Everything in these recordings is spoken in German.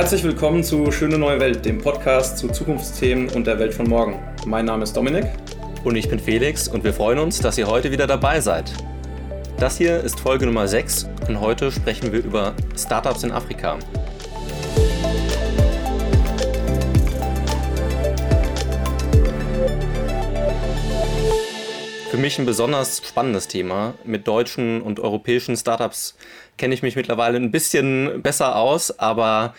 Herzlich willkommen zu Schöne Neue Welt, dem Podcast zu Zukunftsthemen und der Welt von morgen. Mein Name ist Dominik. Und ich bin Felix und wir freuen uns, dass ihr heute wieder dabei seid. Das hier ist Folge Nummer 6 und heute sprechen wir über Startups in Afrika. Für mich ein besonders spannendes Thema. Mit deutschen und europäischen Startups kenne ich mich mittlerweile ein bisschen besser aus, aber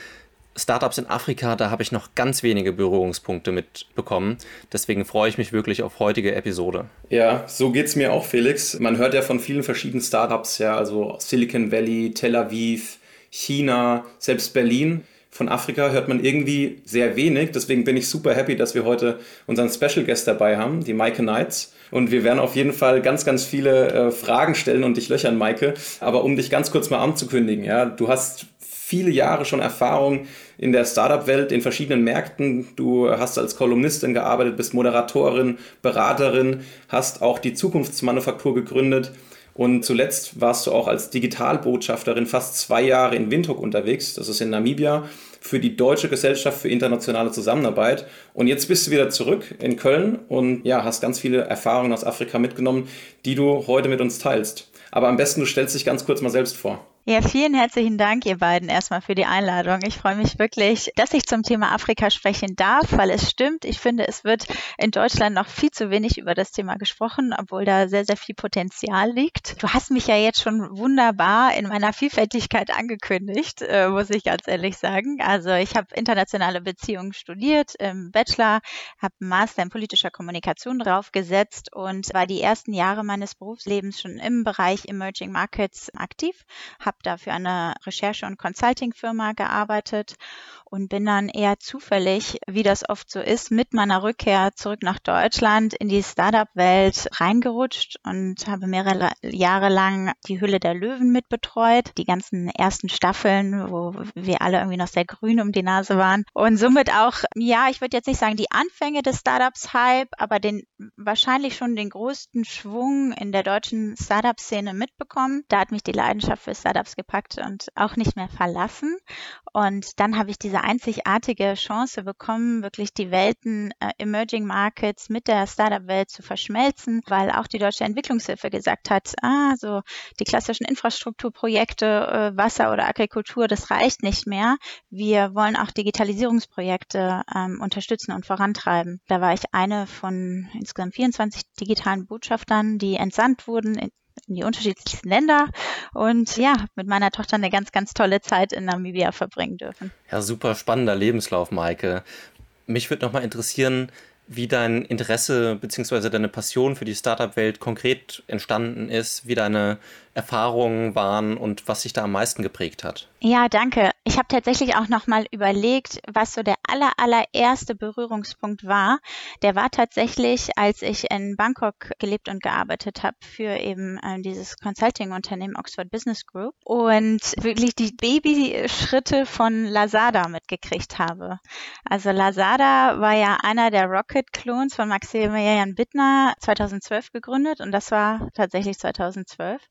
Startups in Afrika, da habe ich noch ganz wenige Berührungspunkte mitbekommen. Deswegen freue ich mich wirklich auf heutige Episode. Ja, so geht es mir auch, Felix. Man hört ja von vielen verschiedenen Startups, ja, also Silicon Valley, Tel Aviv, China, selbst Berlin. Von Afrika hört man irgendwie sehr wenig. Deswegen bin ich super happy, dass wir heute unseren Special Guest dabei haben, die Maike Knights. Und wir werden auf jeden Fall ganz, ganz viele äh, Fragen stellen und dich löchern, Maike. Aber um dich ganz kurz mal anzukündigen, ja, du hast viele Jahre schon Erfahrung in der Startup-Welt, in verschiedenen Märkten. Du hast als Kolumnistin gearbeitet, bist Moderatorin, Beraterin, hast auch die Zukunftsmanufaktur gegründet. Und zuletzt warst du auch als Digitalbotschafterin fast zwei Jahre in Windhoek unterwegs, das ist in Namibia, für die Deutsche Gesellschaft für internationale Zusammenarbeit. Und jetzt bist du wieder zurück in Köln und ja, hast ganz viele Erfahrungen aus Afrika mitgenommen, die du heute mit uns teilst. Aber am besten, du stellst dich ganz kurz mal selbst vor. Ja, vielen herzlichen Dank, ihr beiden, erstmal für die Einladung. Ich freue mich wirklich, dass ich zum Thema Afrika sprechen darf, weil es stimmt. Ich finde, es wird in Deutschland noch viel zu wenig über das Thema gesprochen, obwohl da sehr, sehr viel Potenzial liegt. Du hast mich ja jetzt schon wunderbar in meiner Vielfältigkeit angekündigt, äh, muss ich ganz ehrlich sagen. Also ich habe internationale Beziehungen studiert im Bachelor, habe einen Master in politischer Kommunikation draufgesetzt und war die ersten Jahre meines Berufslebens schon im Bereich Emerging Markets aktiv habe da für eine Recherche- und Consulting-Firma gearbeitet und bin dann eher zufällig, wie das oft so ist, mit meiner Rückkehr zurück nach Deutschland in die Startup-Welt reingerutscht und habe mehrere Jahre lang die Hülle der Löwen mitbetreut, die ganzen ersten Staffeln, wo wir alle irgendwie noch sehr grün um die Nase waren und somit auch, ja, ich würde jetzt nicht sagen die Anfänge des Startups-Hype, aber den wahrscheinlich schon den größten Schwung in der deutschen Startup-Szene mitbekommen. Da hat mich die Leidenschaft für Startups gepackt und auch nicht mehr verlassen. Und dann habe ich diese einzigartige Chance bekommen, wirklich die Welten äh, Emerging Markets mit der Startup-Welt zu verschmelzen, weil auch die Deutsche Entwicklungshilfe gesagt hat, ah, so die klassischen Infrastrukturprojekte, äh, Wasser oder Agrikultur, das reicht nicht mehr. Wir wollen auch Digitalisierungsprojekte ähm, unterstützen und vorantreiben. Da war ich eine von insgesamt 24 digitalen Botschaftern, die entsandt wurden in, die unterschiedlichsten Länder und ja, mit meiner Tochter eine ganz, ganz tolle Zeit in Namibia verbringen dürfen. Ja, super spannender Lebenslauf, Maike. Mich würde nochmal interessieren, wie dein Interesse bzw. deine Passion für die Startup-Welt konkret entstanden ist, wie deine Erfahrungen waren und was sich da am meisten geprägt hat. Ja, danke. Ich habe tatsächlich auch noch mal überlegt, was so der aller allererste Berührungspunkt war. Der war tatsächlich, als ich in Bangkok gelebt und gearbeitet habe für eben äh, dieses Consulting-Unternehmen Oxford Business Group und wirklich die Babyschritte von Lazada mitgekriegt habe. Also Lazada war ja einer der Rocket-Clones von Maximilian Bittner 2012 gegründet und das war tatsächlich 2012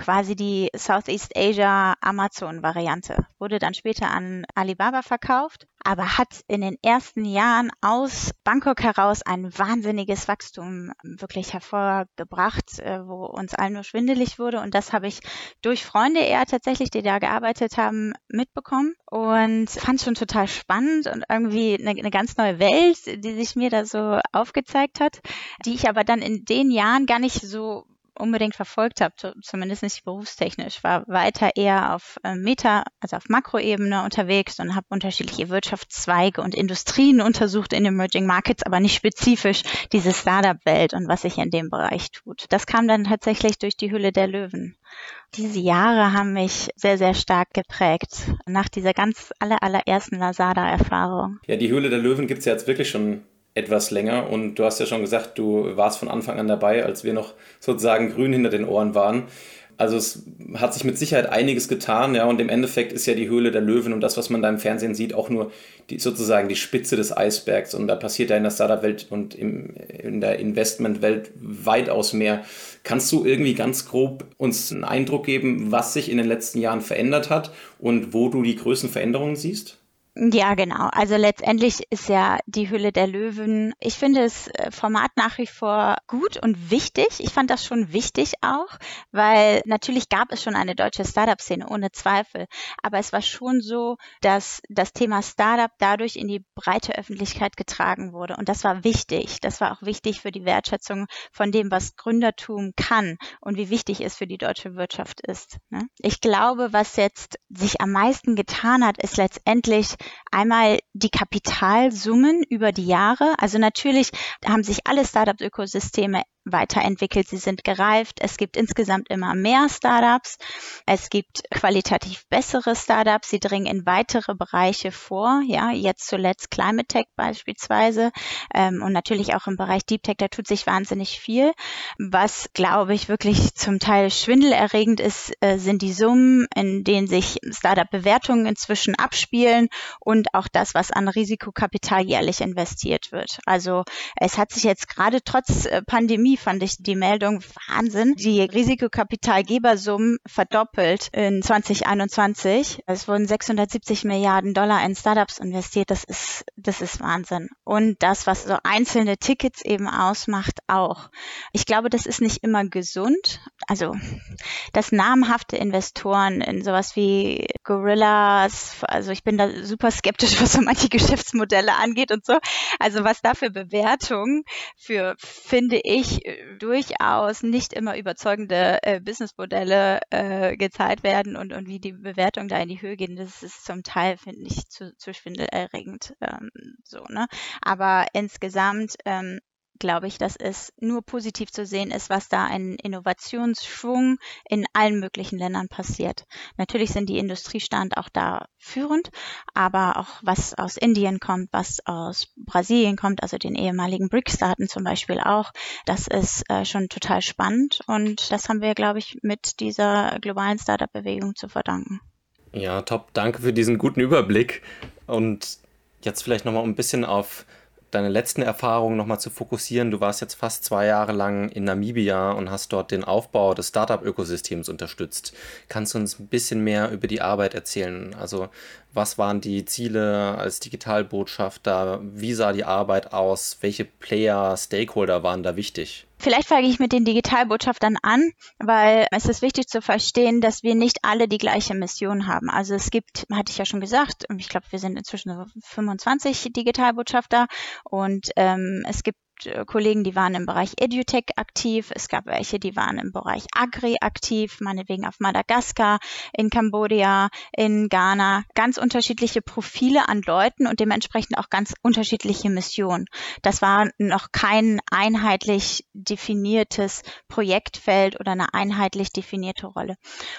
quasi die Southeast Asia Amazon Variante. Wurde dann später an Alibaba verkauft, aber hat in den ersten Jahren aus Bangkok heraus ein wahnsinniges Wachstum wirklich hervorgebracht, äh, wo uns allen nur schwindelig wurde. Und das habe ich durch Freunde eher tatsächlich, die da gearbeitet haben, mitbekommen und fand schon total spannend und irgendwie eine, eine ganz neue Welt, die sich mir da so aufgezeigt hat, die ich aber dann in den Jahren gar nicht so unbedingt verfolgt habe, zumindest nicht berufstechnisch, war weiter eher auf äh, Meta, also auf Makroebene unterwegs und habe unterschiedliche Wirtschaftszweige und Industrien untersucht in Emerging Markets, aber nicht spezifisch diese Startup-Welt und was sich in dem Bereich tut. Das kam dann tatsächlich durch die Hülle der Löwen. Diese Jahre haben mich sehr, sehr stark geprägt. Nach dieser ganz aller, allerersten Lazada-Erfahrung. Ja, die Höhle der Löwen gibt es ja jetzt wirklich schon etwas länger und du hast ja schon gesagt, du warst von Anfang an dabei, als wir noch sozusagen grün hinter den Ohren waren. Also es hat sich mit Sicherheit einiges getan, ja, und im Endeffekt ist ja die Höhle der Löwen und das, was man da im Fernsehen sieht, auch nur die, sozusagen die Spitze des Eisbergs. Und da passiert ja in der Startup-Welt und im, in der Investment-Welt weitaus mehr. Kannst du irgendwie ganz grob uns einen Eindruck geben, was sich in den letzten Jahren verändert hat und wo du die größten Veränderungen siehst? Ja, genau. Also letztendlich ist ja die Hülle der Löwen. Ich finde das äh, Format nach wie vor gut und wichtig. Ich fand das schon wichtig auch, weil natürlich gab es schon eine deutsche Startup-Szene, ohne Zweifel. Aber es war schon so, dass das Thema Startup dadurch in die breite Öffentlichkeit getragen wurde. Und das war wichtig. Das war auch wichtig für die Wertschätzung von dem, was Gründertum kann und wie wichtig es für die deutsche Wirtschaft ist. Ne? Ich glaube, was jetzt sich am meisten getan hat, ist letztendlich Einmal die Kapitalsummen über die Jahre. Also natürlich haben sich alle Startup-Ökosysteme weiterentwickelt, sie sind gereift. Es gibt insgesamt immer mehr Startups. Es gibt qualitativ bessere Startups, sie dringen in weitere Bereiche vor. Ja, jetzt zuletzt Climate Tech beispielsweise ähm, und natürlich auch im Bereich Deep Tech, da tut sich wahnsinnig viel. Was, glaube ich, wirklich zum Teil schwindelerregend ist, äh, sind die Summen, in denen sich Startup-Bewertungen inzwischen abspielen und auch das, was an Risikokapital jährlich investiert wird. Also es hat sich jetzt gerade trotz äh, Pandemie fand ich die Meldung Wahnsinn. Die Risikokapitalgebersummen verdoppelt in 2021. Es wurden 670 Milliarden Dollar in Startups investiert. Das ist, das ist Wahnsinn. Und das, was so einzelne Tickets eben ausmacht, auch. Ich glaube, das ist nicht immer gesund. Also, dass namhafte Investoren in sowas wie Gorillas, also ich bin da super skeptisch, was so manche Geschäftsmodelle angeht und so. Also was da für Bewertungen für, finde ich, durchaus nicht immer überzeugende äh, Businessmodelle äh, gezahlt werden und, und wie die Bewertungen da in die Höhe gehen, das ist zum Teil, finde ich, zu, zu schwindelerregend. Ähm, so, ne? Aber insgesamt ähm, glaube ich, dass es nur positiv zu sehen ist, was da ein Innovationsschwung in allen möglichen Ländern passiert. Natürlich sind die Industriestand auch da führend, aber auch was aus Indien kommt, was aus Brasilien kommt, also den ehemaligen BRICS-Staaten zum Beispiel auch, das ist äh, schon total spannend und das haben wir, glaube ich, mit dieser globalen Startup-Bewegung zu verdanken. Ja, top. Danke für diesen guten Überblick und jetzt vielleicht nochmal ein bisschen auf deine letzten Erfahrungen nochmal zu fokussieren. Du warst jetzt fast zwei Jahre lang in Namibia und hast dort den Aufbau des Startup-Ökosystems unterstützt. Kannst du uns ein bisschen mehr über die Arbeit erzählen? Also was waren die Ziele als Digitalbotschafter? Wie sah die Arbeit aus? Welche Player, Stakeholder waren da wichtig? Vielleicht fange ich mit den Digitalbotschaftern an, weil es ist wichtig zu verstehen, dass wir nicht alle die gleiche Mission haben. Also es gibt, hatte ich ja schon gesagt, ich glaube, wir sind inzwischen 25 Digitalbotschafter und ähm, es gibt äh, Kollegen, die waren im Bereich EduTech aktiv. Es gab welche, die waren im Bereich Agri aktiv, meinetwegen auf Madagaskar, in Kambodscha, in Ghana. Ganz unterschiedliche Profile an Leuten und dementsprechend auch ganz unterschiedliche Missionen. Das war noch kein einheitlich definiertes Projektfeld oder eine einheitlich definierte Rolle.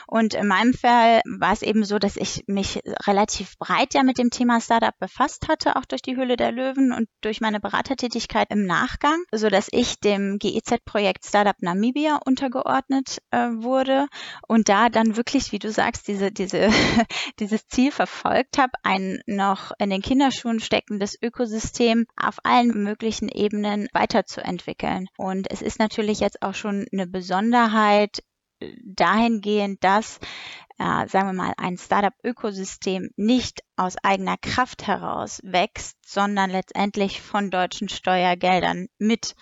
Und in meinem Fall war es eben so, dass ich mich relativ breit ja mit dem Thema Startup befasst hatte, auch durch die Hülle der Löwen und durch meine Beratertätigkeit im Nach Nachgang, so dass ich dem GEZ-Projekt Startup Namibia untergeordnet äh, wurde und da dann wirklich, wie du sagst, diese, diese, dieses Ziel verfolgt habe, ein noch in den Kinderschuhen steckendes Ökosystem auf allen möglichen Ebenen weiterzuentwickeln. Und es ist natürlich jetzt auch schon eine Besonderheit, dahingehend, dass, äh, sagen wir mal, ein Startup-Ökosystem nicht aus eigener Kraft heraus wächst, sondern letztendlich von deutschen Steuergeldern mit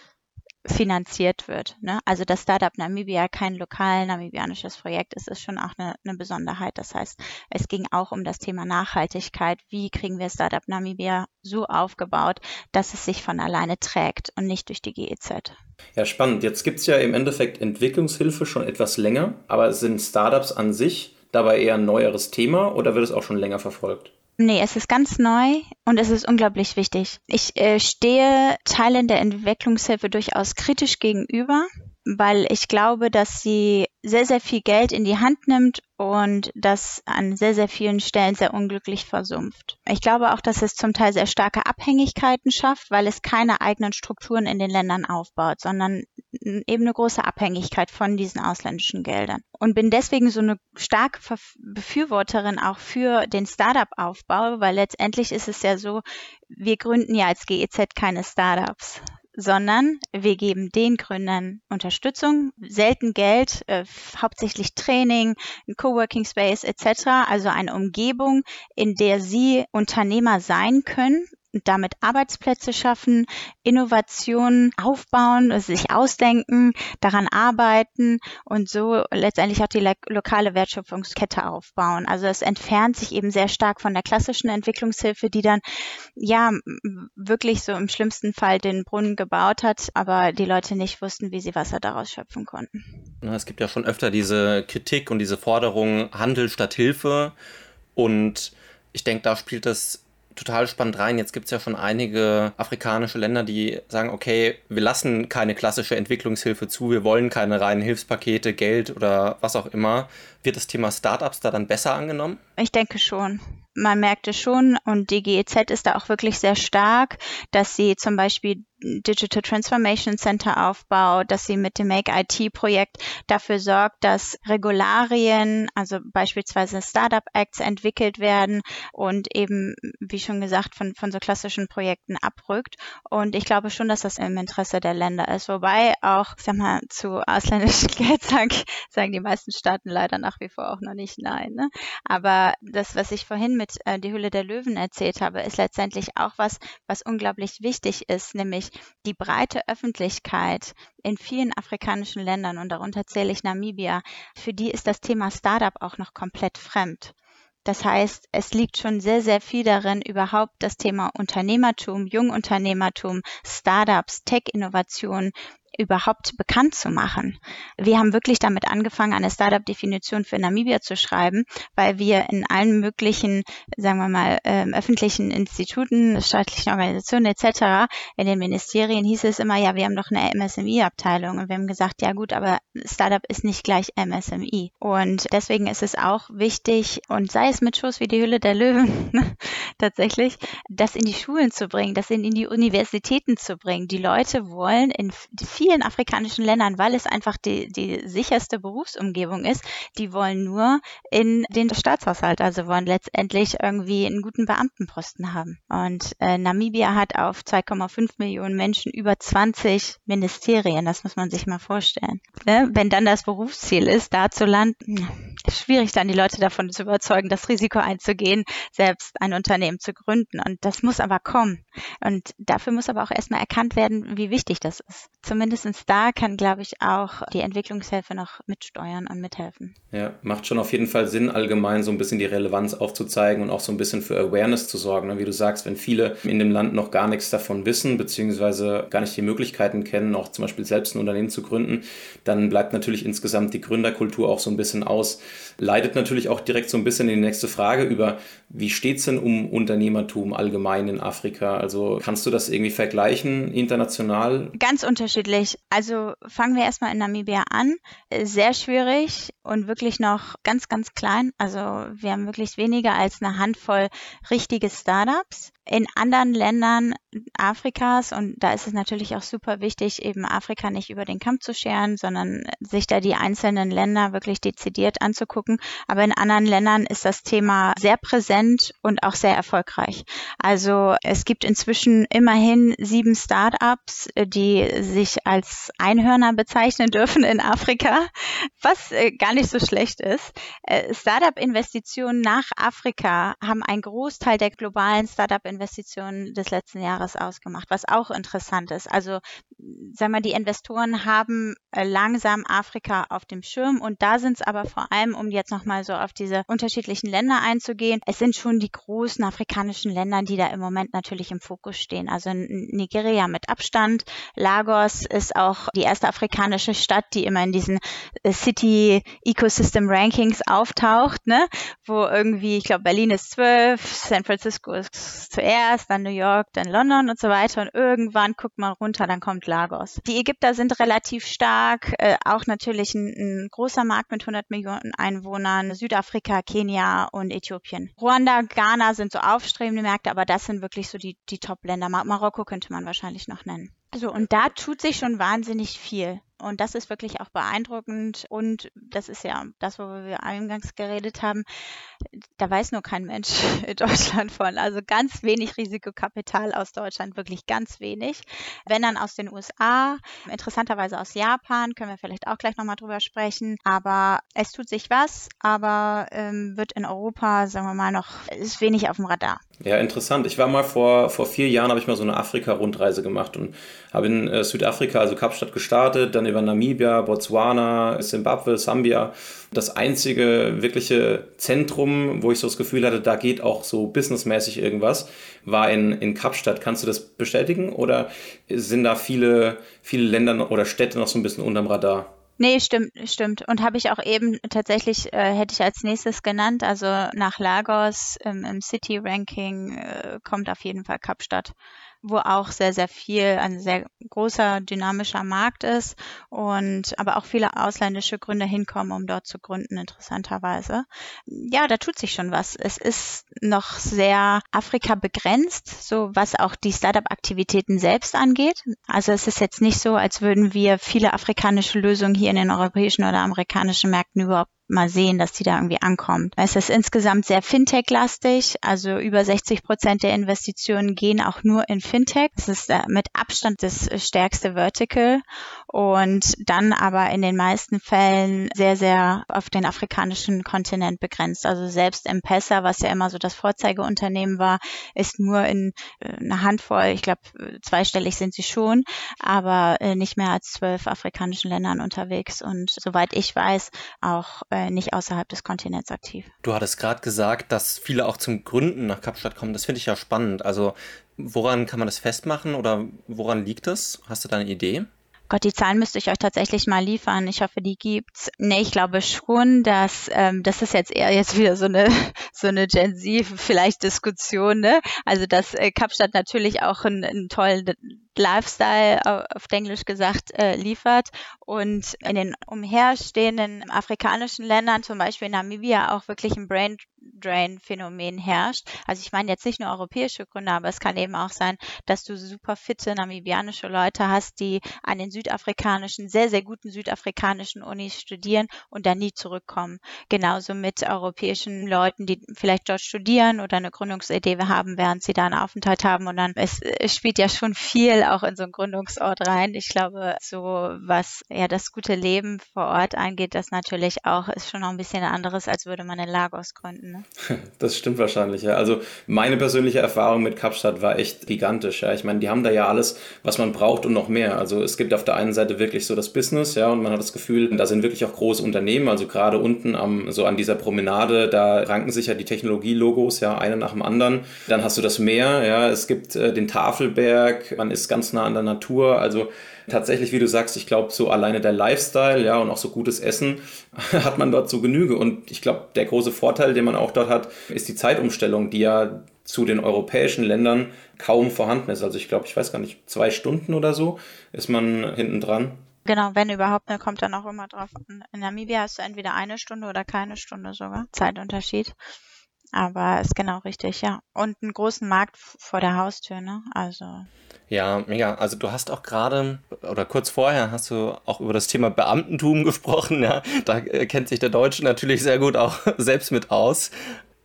finanziert wird. Ne? Also das Startup Namibia kein lokal namibianisches Projekt ist, ist schon auch eine, eine, Besonderheit. Das heißt, es ging auch um das Thema Nachhaltigkeit. Wie kriegen wir Startup Namibia so aufgebaut, dass es sich von alleine trägt und nicht durch die GEZ? Ja, spannend. Jetzt gibt es ja im Endeffekt Entwicklungshilfe schon etwas länger, aber sind Startups an sich dabei eher ein neueres Thema oder wird es auch schon länger verfolgt? Nee, es ist ganz neu und es ist unglaublich wichtig. Ich äh, stehe Teilen der Entwicklungshilfe durchaus kritisch gegenüber, weil ich glaube, dass sie sehr, sehr viel Geld in die Hand nimmt und das an sehr, sehr vielen Stellen sehr unglücklich versumpft. Ich glaube auch, dass es zum Teil sehr starke Abhängigkeiten schafft, weil es keine eigenen Strukturen in den Ländern aufbaut, sondern eben eine große Abhängigkeit von diesen ausländischen Geldern. Und bin deswegen so eine starke Befürworterin auch für den Startup-Aufbau, weil letztendlich ist es ja so, wir gründen ja als GEZ keine Startups, sondern wir geben den Gründern Unterstützung, selten Geld, äh, hauptsächlich Training, ein Coworking Space etc., also eine Umgebung, in der sie Unternehmer sein können damit Arbeitsplätze schaffen, Innovationen aufbauen, sich ausdenken, daran arbeiten und so letztendlich auch die lokale Wertschöpfungskette aufbauen. Also es entfernt sich eben sehr stark von der klassischen Entwicklungshilfe, die dann ja wirklich so im schlimmsten Fall den Brunnen gebaut hat, aber die Leute nicht wussten, wie sie Wasser daraus schöpfen konnten. Es gibt ja schon öfter diese Kritik und diese Forderung Handel statt Hilfe und ich denke, da spielt das total spannend rein. Jetzt gibt es ja schon einige afrikanische Länder, die sagen, okay, wir lassen keine klassische Entwicklungshilfe zu, wir wollen keine reinen Hilfspakete, Geld oder was auch immer. Wird das Thema Startups da dann besser angenommen? Ich denke schon man merkte schon, und die GEZ ist da auch wirklich sehr stark, dass sie zum Beispiel Digital Transformation Center aufbaut, dass sie mit dem Make IT Projekt dafür sorgt, dass Regularien, also beispielsweise Startup Acts entwickelt werden und eben, wie schon gesagt, von, von so klassischen Projekten abrückt. Und ich glaube schon, dass das im Interesse der Länder ist. Wobei auch, sag mal, zu ausländischem Geld sagen, sagen die meisten Staaten leider nach wie vor auch noch nicht nein. Ne? Aber das, was ich vorhin mit äh, Die Hülle der Löwen erzählt habe, ist letztendlich auch was, was unglaublich wichtig ist, nämlich die breite Öffentlichkeit in vielen afrikanischen Ländern und darunter zähle ich Namibia, für die ist das Thema Startup auch noch komplett fremd. Das heißt, es liegt schon sehr, sehr viel darin, überhaupt das Thema Unternehmertum, Jungunternehmertum, Startups, Tech-Innovation überhaupt bekannt zu machen. Wir haben wirklich damit angefangen, eine Startup-Definition für Namibia zu schreiben, weil wir in allen möglichen, sagen wir mal, äh, öffentlichen Instituten, staatlichen Organisationen etc., in den Ministerien hieß es immer, ja, wir haben doch eine MSMI-Abteilung und wir haben gesagt, ja gut, aber Startup ist nicht gleich MSMI. Und deswegen ist es auch wichtig, und sei es mit Shows wie die Hülle der Löwen tatsächlich, das in die Schulen zu bringen, das in die Universitäten zu bringen. Die Leute wollen in vielen afrikanischen Ländern, weil es einfach die, die sicherste Berufsumgebung ist, die wollen nur in den Staatshaushalt, also wollen letztendlich irgendwie einen guten Beamtenposten haben. Und äh, Namibia hat auf 2,5 Millionen Menschen über 20 Ministerien, das muss man sich mal vorstellen. Ne? Wenn dann das Berufsziel ist, da zu landen, schwierig dann die Leute davon zu überzeugen, das Risiko einzugehen, selbst ein Unternehmen zu gründen. Und das muss aber kommen. Und dafür muss aber auch erstmal erkannt werden, wie wichtig das ist. Zumindest da kann, glaube ich, auch die Entwicklungshilfe noch mitsteuern und mithelfen. Ja, macht schon auf jeden Fall Sinn, allgemein so ein bisschen die Relevanz aufzuzeigen und auch so ein bisschen für Awareness zu sorgen. Ne? Wie du sagst, wenn viele in dem Land noch gar nichts davon wissen, beziehungsweise gar nicht die Möglichkeiten kennen, auch zum Beispiel selbst ein Unternehmen zu gründen, dann bleibt natürlich insgesamt die Gründerkultur auch so ein bisschen aus. Leitet natürlich auch direkt so ein bisschen in die nächste Frage über, wie steht es denn um Unternehmertum allgemein in Afrika? Also kannst du das irgendwie vergleichen international? Ganz unterschiedlich. Also fangen wir erstmal in Namibia an. Sehr schwierig und wirklich noch ganz, ganz klein. Also wir haben wirklich weniger als eine Handvoll richtige Startups in anderen Ländern Afrikas, und da ist es natürlich auch super wichtig, eben Afrika nicht über den Kamm zu scheren, sondern sich da die einzelnen Länder wirklich dezidiert anzugucken. Aber in anderen Ländern ist das Thema sehr präsent und auch sehr erfolgreich. Also es gibt inzwischen immerhin sieben Startups, die sich als Einhörner bezeichnen dürfen in Afrika, was äh, gar nicht so schlecht ist. Äh, Startup-Investitionen nach Afrika haben einen Großteil der globalen Startup-Investitionen Investitionen des letzten Jahres ausgemacht, was auch interessant ist. Also, sagen wir, die Investoren haben äh, langsam Afrika auf dem Schirm und da sind es aber vor allem, um jetzt nochmal so auf diese unterschiedlichen Länder einzugehen, es sind schon die großen afrikanischen Länder, die da im Moment natürlich im Fokus stehen. Also Nigeria mit Abstand, Lagos ist auch die erste afrikanische Stadt, die immer in diesen äh, City Ecosystem Rankings auftaucht, ne? wo irgendwie, ich glaube, Berlin ist zwölf, San Francisco ist zuerst zuerst, dann New York, dann London und so weiter und irgendwann guckt man runter, dann kommt Lagos. Die Ägypter sind relativ stark, äh, auch natürlich ein, ein großer Markt mit 100 Millionen Einwohnern, Südafrika, Kenia und Äthiopien. Ruanda, Ghana sind so aufstrebende Märkte, aber das sind wirklich so die, die Top-Länder. Mar Marokko könnte man wahrscheinlich noch nennen. So, und da tut sich schon wahnsinnig viel. Und das ist wirklich auch beeindruckend. Und das ist ja das, worüber wir eingangs geredet haben. Da weiß nur kein Mensch in Deutschland von. Also ganz wenig Risikokapital aus Deutschland, wirklich ganz wenig. Wenn dann aus den USA, interessanterweise aus Japan, können wir vielleicht auch gleich nochmal drüber sprechen. Aber es tut sich was, aber ähm, wird in Europa, sagen wir mal, noch, ist wenig auf dem Radar. Ja, interessant. Ich war mal vor, vor vier Jahren, habe ich mal so eine Afrika-Rundreise gemacht und habe in äh, Südafrika, also Kapstadt, gestartet, dann über Namibia, Botswana, Zimbabwe, Sambia. Das einzige wirkliche Zentrum, wo ich so das Gefühl hatte, da geht auch so businessmäßig irgendwas, war in, in Kapstadt. Kannst du das bestätigen oder sind da viele, viele Länder oder Städte noch so ein bisschen unterm Radar? Nee, stimmt, stimmt. Und habe ich auch eben tatsächlich, äh, hätte ich als nächstes genannt, also nach Lagos ähm, im City-Ranking äh, kommt auf jeden Fall Kapstadt wo auch sehr, sehr viel, ein sehr großer dynamischer Markt ist und aber auch viele ausländische Gründer hinkommen, um dort zu gründen, interessanterweise. Ja, da tut sich schon was. Es ist noch sehr Afrika begrenzt, so was auch die Startup-Aktivitäten selbst angeht. Also es ist jetzt nicht so, als würden wir viele afrikanische Lösungen hier in den europäischen oder amerikanischen Märkten überhaupt mal sehen, dass die da irgendwie ankommt. Es ist insgesamt sehr Fintech-lastig, also über 60 Prozent der Investitionen gehen auch nur in Fintech. Das ist äh, mit Abstand das stärkste Vertical und dann aber in den meisten Fällen sehr, sehr auf den afrikanischen Kontinent begrenzt. Also selbst M-Pesa, was ja immer so das Vorzeigeunternehmen war, ist nur in äh, einer Handvoll, ich glaube zweistellig sind sie schon, aber äh, nicht mehr als zwölf afrikanischen Ländern unterwegs und soweit ich weiß auch äh, nicht außerhalb des Kontinents aktiv. Du hattest gerade gesagt, dass viele auch zum Gründen nach Kapstadt kommen. Das finde ich ja spannend. Also woran kann man das festmachen oder woran liegt das? Hast du da eine Idee? Gott, die Zahlen müsste ich euch tatsächlich mal liefern. Ich hoffe, die gibt's. Nee, ich glaube schon, dass ähm, das ist jetzt eher jetzt wieder so eine so eine Gen Z vielleicht Diskussion, ne? Also dass äh, Kapstadt natürlich auch einen, einen tollen Lifestyle auf Englisch gesagt äh, liefert und in den umherstehenden afrikanischen Ländern, zum Beispiel Namibia, auch wirklich ein Brain Drain Phänomen herrscht. Also ich meine jetzt nicht nur europäische Gründe, aber es kann eben auch sein, dass du super fitte namibianische Leute hast, die an den südafrikanischen, sehr, sehr guten südafrikanischen Unis studieren und dann nie zurückkommen. Genauso mit europäischen Leuten, die vielleicht dort studieren oder eine Gründungsidee haben, während sie da einen Aufenthalt haben. Und dann es, es spielt ja schon viel auch in so einen Gründungsort rein. Ich glaube, so was ja das gute Leben vor Ort angeht, das natürlich auch ist schon noch ein bisschen anderes, als würde man in Lagos gründen. Ne? Das stimmt wahrscheinlich, ja. Also meine persönliche Erfahrung mit Kapstadt war echt gigantisch, ja. Ich meine, die haben da ja alles, was man braucht und noch mehr. Also es gibt auf der einen Seite wirklich so das Business, ja, und man hat das Gefühl, da sind wirklich auch große Unternehmen. Also gerade unten am, so an dieser Promenade, da ranken sich ja die Technologielogos, ja, eine nach dem anderen. Dann hast du das Meer, ja, es gibt äh, den Tafelberg, man ist ganz nah an der Natur. Also tatsächlich, wie du sagst, ich glaube, so alleine der Lifestyle, ja, und auch so gutes Essen hat man dort so Genüge. Und ich glaube, der große Vorteil, den man auch dort hat, ist die Zeitumstellung, die ja zu den europäischen Ländern kaum vorhanden ist. Also ich glaube, ich weiß gar nicht, zwei Stunden oder so ist man hinten dran. Genau, wenn überhaupt, dann kommt dann auch immer drauf an. In Namibia hast du entweder eine Stunde oder keine Stunde sogar. Zeitunterschied. Aber ist genau richtig, ja. Und einen großen Markt vor der Haustür, ne? Also. Ja, mega. Also du hast auch gerade oder kurz vorher hast du auch über das Thema Beamtentum gesprochen, ja. Da kennt sich der Deutsche natürlich sehr gut auch selbst mit aus.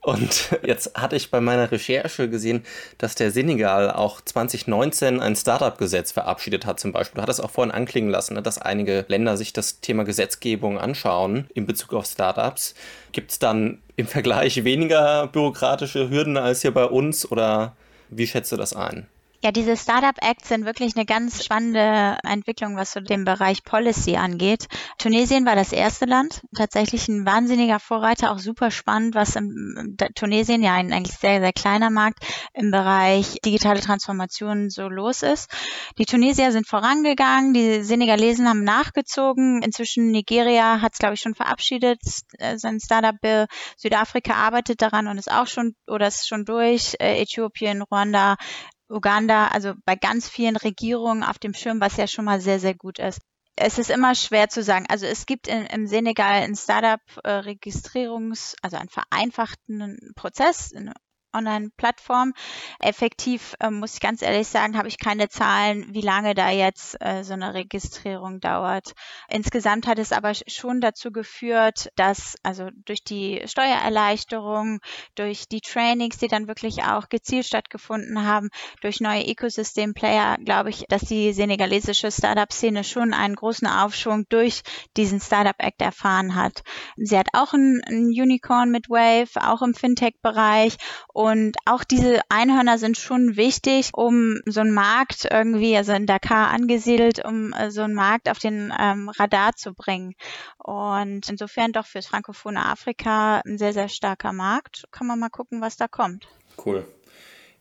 Und jetzt hatte ich bei meiner Recherche gesehen, dass der Senegal auch 2019 ein Startup-Gesetz verabschiedet hat, zum Beispiel. Du hattest auch vorhin anklingen lassen, ne, dass einige Länder sich das Thema Gesetzgebung anschauen in Bezug auf Startups. Gibt es dann im Vergleich weniger bürokratische Hürden als hier bei uns oder wie schätzt du das ein? Ja, diese Startup Acts sind wirklich eine ganz spannende Entwicklung, was so den Bereich Policy angeht. Tunesien war das erste Land, tatsächlich ein wahnsinniger Vorreiter, auch super spannend, was im Tunesien ja ein eigentlich sehr, sehr kleiner Markt im Bereich digitale Transformation so los ist. Die Tunesier sind vorangegangen, die Senegalesen haben nachgezogen. Inzwischen Nigeria hat es, glaube ich, schon verabschiedet, äh, sein Startup Bill. Südafrika arbeitet daran und ist auch schon oder ist schon durch. Äh, Äthiopien, Ruanda, Uganda, also bei ganz vielen Regierungen auf dem Schirm, was ja schon mal sehr, sehr gut ist. Es ist immer schwer zu sagen. Also es gibt in, im Senegal einen Startup-Registrierungs-, also einen vereinfachten Prozess, Online-Plattform. Effektiv äh, muss ich ganz ehrlich sagen, habe ich keine Zahlen, wie lange da jetzt äh, so eine Registrierung dauert. Insgesamt hat es aber schon dazu geführt, dass also durch die Steuererleichterung, durch die Trainings, die dann wirklich auch gezielt stattgefunden haben, durch neue Ecosystem-Player, glaube ich, dass die senegalesische Startup-Szene schon einen großen Aufschwung durch diesen Startup Act erfahren hat. Sie hat auch ein, ein Unicorn mit Wave, auch im Fintech-Bereich und auch diese Einhörner sind schon wichtig, um so einen Markt irgendwie, also in Dakar angesiedelt, um äh, so einen Markt auf den ähm, Radar zu bringen. Und insofern doch fürs frankophone Afrika ein sehr, sehr starker Markt. Kann man mal gucken, was da kommt. Cool.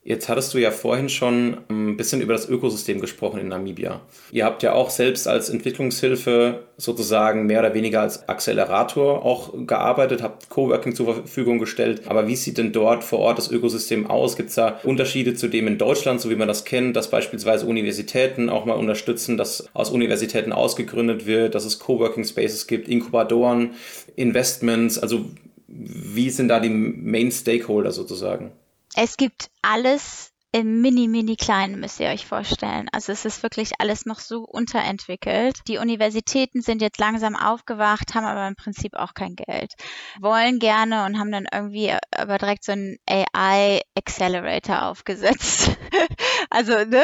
Jetzt hattest du ja vorhin schon ein bisschen über das Ökosystem gesprochen in Namibia. Ihr habt ja auch selbst als Entwicklungshilfe sozusagen mehr oder weniger als Accelerator auch gearbeitet, habt Coworking zur Verfügung gestellt. Aber wie sieht denn dort vor Ort das Ökosystem aus? Gibt es da Unterschiede zu dem in Deutschland, so wie man das kennt, dass beispielsweise Universitäten auch mal unterstützen, dass aus Universitäten ausgegründet wird, dass es Coworking Spaces gibt, Inkubatoren, Investments? Also wie sind da die Main Stakeholder sozusagen? Es gibt alles im mini, mini kleinen müsst ihr euch vorstellen. Also es ist wirklich alles noch so unterentwickelt. Die Universitäten sind jetzt langsam aufgewacht, haben aber im Prinzip auch kein Geld. Wollen gerne und haben dann irgendwie aber direkt so einen AI Accelerator aufgesetzt. also ne,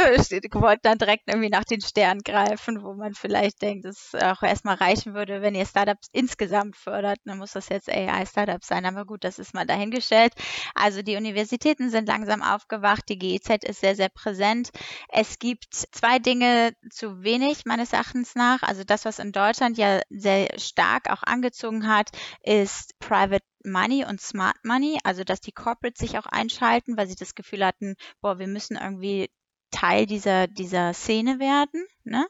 wollten dann direkt irgendwie nach den Sternen greifen, wo man vielleicht denkt, es auch erstmal reichen würde, wenn ihr Startups insgesamt fördert. Dann muss das jetzt AI Startup sein. Aber gut, das ist mal dahingestellt. Also die Universitäten sind langsam aufgewacht, die GEZ ist sehr, sehr präsent. Es gibt zwei Dinge zu wenig, meines Erachtens nach. Also das, was in Deutschland ja sehr stark auch angezogen hat, ist Private Money und Smart Money, also dass die Corporates sich auch einschalten, weil sie das Gefühl hatten, boah, wir müssen irgendwie Teil dieser, dieser Szene werden. Ne?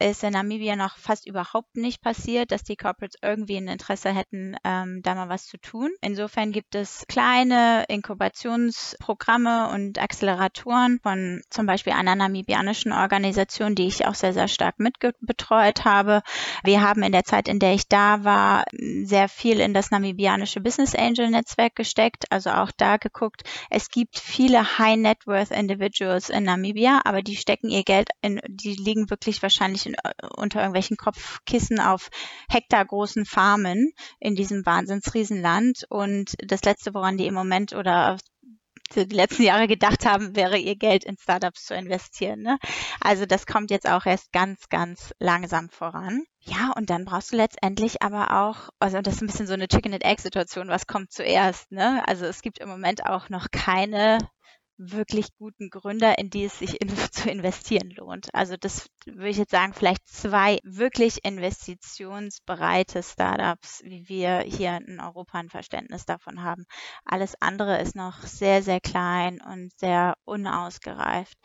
Ist in Namibia noch fast überhaupt nicht passiert, dass die Corporates irgendwie ein Interesse hätten, ähm, da mal was zu tun. Insofern gibt es kleine Inkubationsprogramme und Acceleratoren von zum Beispiel einer namibianischen Organisation, die ich auch sehr, sehr stark mitbetreut habe. Wir haben in der Zeit, in der ich da war, sehr viel in das namibianische Business Angel Netzwerk gesteckt, also auch da geguckt. Es gibt viele High Net Worth Individuals in Namibia, aber die stecken ihr Geld in, die liegen wirklich wahrscheinlich in, äh, unter irgendwelchen Kopfkissen auf hektargroßen Farmen in diesem Wahnsinnsriesenland. Und das Letzte, woran die im Moment oder die letzten Jahre gedacht haben, wäre ihr Geld in Startups zu investieren. Ne? Also das kommt jetzt auch erst ganz, ganz langsam voran. Ja, und dann brauchst du letztendlich aber auch, also das ist ein bisschen so eine Chicken-and-Egg-Situation, was kommt zuerst, ne? Also es gibt im Moment auch noch keine wirklich guten Gründer, in die es sich in, zu investieren lohnt. Also das würde ich jetzt sagen, vielleicht zwei wirklich investitionsbereite Startups, wie wir hier in Europa ein Verständnis davon haben. Alles andere ist noch sehr, sehr klein und sehr unausgereift.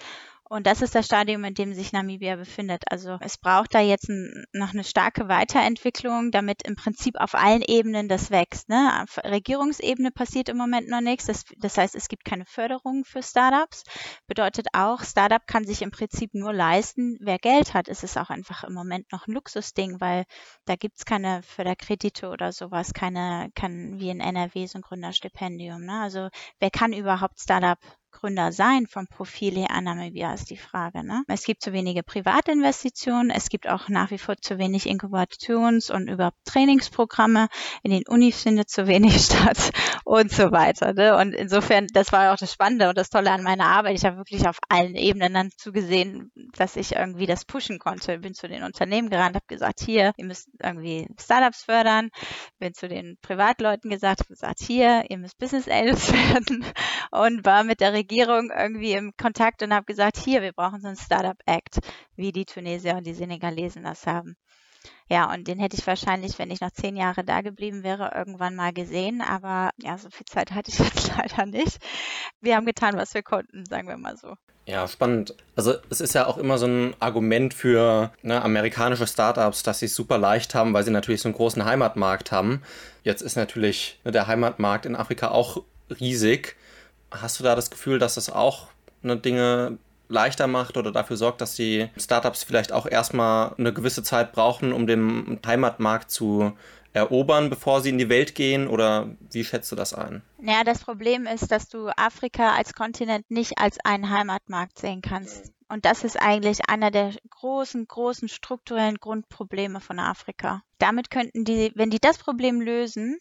Und das ist das Stadium, in dem sich Namibia befindet. Also es braucht da jetzt ein, noch eine starke Weiterentwicklung, damit im Prinzip auf allen Ebenen das wächst. Ne? Auf Regierungsebene passiert im Moment noch nichts. Das, das heißt, es gibt keine Förderung für Startups. Bedeutet auch, Startup kann sich im Prinzip nur leisten, wer Geld hat. Es ist auch einfach im Moment noch ein Luxusding, weil da gibt es keine Förderkredite oder sowas, keine, kann wie in NRW so ein Gründerstipendium. Ne? Also wer kann überhaupt Startup Gründer sein vom Profil her an Namibia ist die Frage. Ne? Es gibt zu wenige Privatinvestitionen, es gibt auch nach wie vor zu wenig Inkubations- und überhaupt Trainingsprogramme, in den Unis findet zu wenig statt und so weiter. Ne? Und insofern, das war auch das Spannende und das Tolle an meiner Arbeit. Ich habe wirklich auf allen Ebenen dann zugesehen, dass ich irgendwie das pushen konnte. Bin zu den Unternehmen gerannt, habe gesagt, hier, ihr müsst irgendwie Startups fördern. Bin zu den Privatleuten gesagt, gesagt, hier, ihr müsst Business Angels werden und war mit der Regierung irgendwie im Kontakt und habe gesagt, hier, wir brauchen so einen Startup Act, wie die Tunesier und die Senegalesen das haben. Ja, und den hätte ich wahrscheinlich, wenn ich noch zehn Jahre da geblieben wäre, irgendwann mal gesehen. Aber ja, so viel Zeit hatte ich jetzt leider nicht. Wir haben getan, was wir konnten, sagen wir mal so. Ja, spannend. Also es ist ja auch immer so ein Argument für ne, amerikanische Startups, dass sie es super leicht haben, weil sie natürlich so einen großen Heimatmarkt haben. Jetzt ist natürlich ne, der Heimatmarkt in Afrika auch riesig. Hast du da das Gefühl, dass das auch ne, Dinge leichter macht oder dafür sorgt, dass die Startups vielleicht auch erstmal eine gewisse Zeit brauchen, um den Heimatmarkt zu erobern, bevor sie in die Welt gehen? Oder wie schätzt du das ein? Ja, das Problem ist, dass du Afrika als Kontinent nicht als einen Heimatmarkt sehen kannst. Und das ist eigentlich einer der großen, großen strukturellen Grundprobleme von Afrika. Damit könnten die, wenn die das Problem lösen,